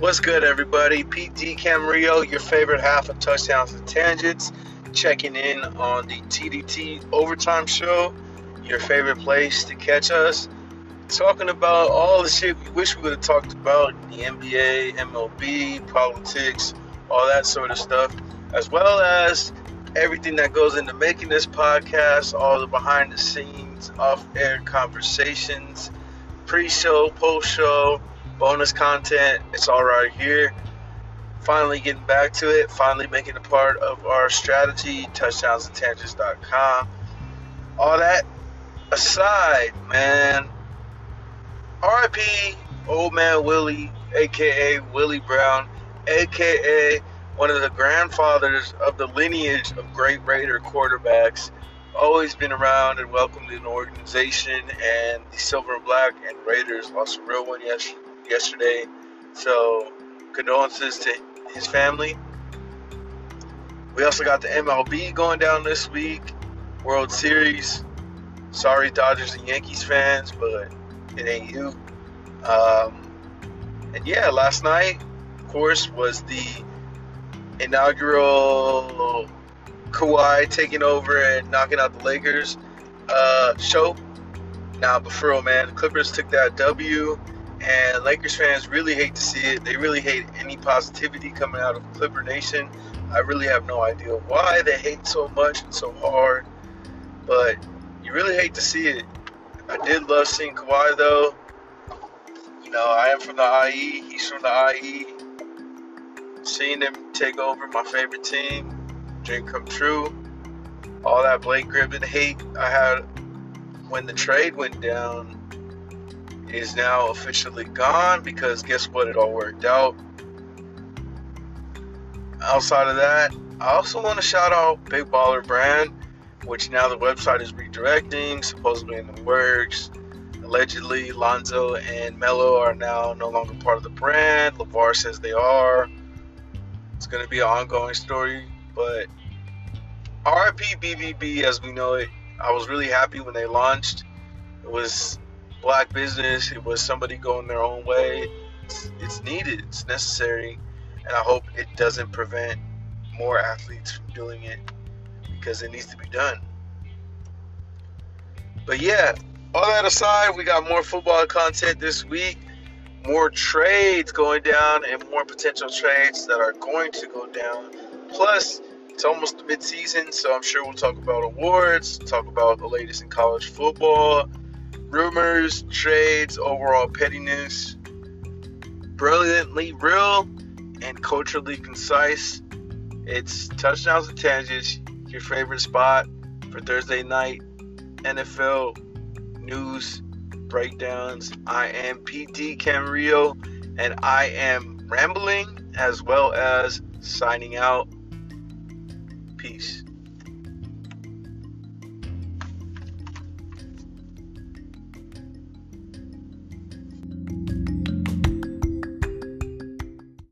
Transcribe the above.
What's good, everybody? Pete PD Camarillo, your favorite half of Touchdowns and Tangents, checking in on the TDT Overtime Show, your favorite place to catch us. Talking about all the shit we wish we would have talked about the NBA, MLB, politics, all that sort of stuff, as well as everything that goes into making this podcast, all the behind the scenes, off air conversations, pre show, post show bonus content. It's all right here. Finally getting back to it. Finally making a part of our strategy, touchdownsandtangents.com. All that aside, man. RIP, old man Willie, aka Willie Brown, aka one of the grandfathers of the lineage of great Raider quarterbacks. Always been around and welcomed in the organization, and the Silver and Black and Raiders lost a real one yesterday yesterday. So, condolences to his family. We also got the MLB going down this week, World Series. Sorry, Dodgers and Yankees fans, but it ain't you. Um, and yeah, last night, of course, was the inaugural Kawhi taking over and knocking out the Lakers uh, show. Now, but for real, man, the Clippers took that W and Lakers fans really hate to see it. They really hate any positivity coming out of Clipper Nation. I really have no idea why they hate so much and so hard, but you really hate to see it. I did love seeing Kawhi though. You know, I am from the IE. He's from the IE. Seeing him take over my favorite team, dream come true. All that Blake Griffin hate I had when the trade went down is now officially gone because guess what? It all worked out. Outside of that, I also want to shout out Big Baller Brand, which now the website is redirecting, supposedly in the works. Allegedly, Lonzo and Melo are now no longer part of the brand. LeVar says they are. It's going to be an ongoing story, but RIP BBB as we know it. I was really happy when they launched. It was black business. It was somebody going their own way. It's, it's needed. It's necessary, and I hope it doesn't prevent more athletes from doing it because it needs to be done. But yeah, all that aside, we got more football content this week, more trades going down, and more potential trades that are going to go down. Plus, it's almost mid-season, so I'm sure we'll talk about awards, talk about the latest in college football, rumors, trades, overall pettiness. Brilliantly real and culturally concise. It's touchdowns and tangents, your favorite spot for Thursday night NFL news breakdowns. I am PD Camarillo and I am rambling as well as signing out.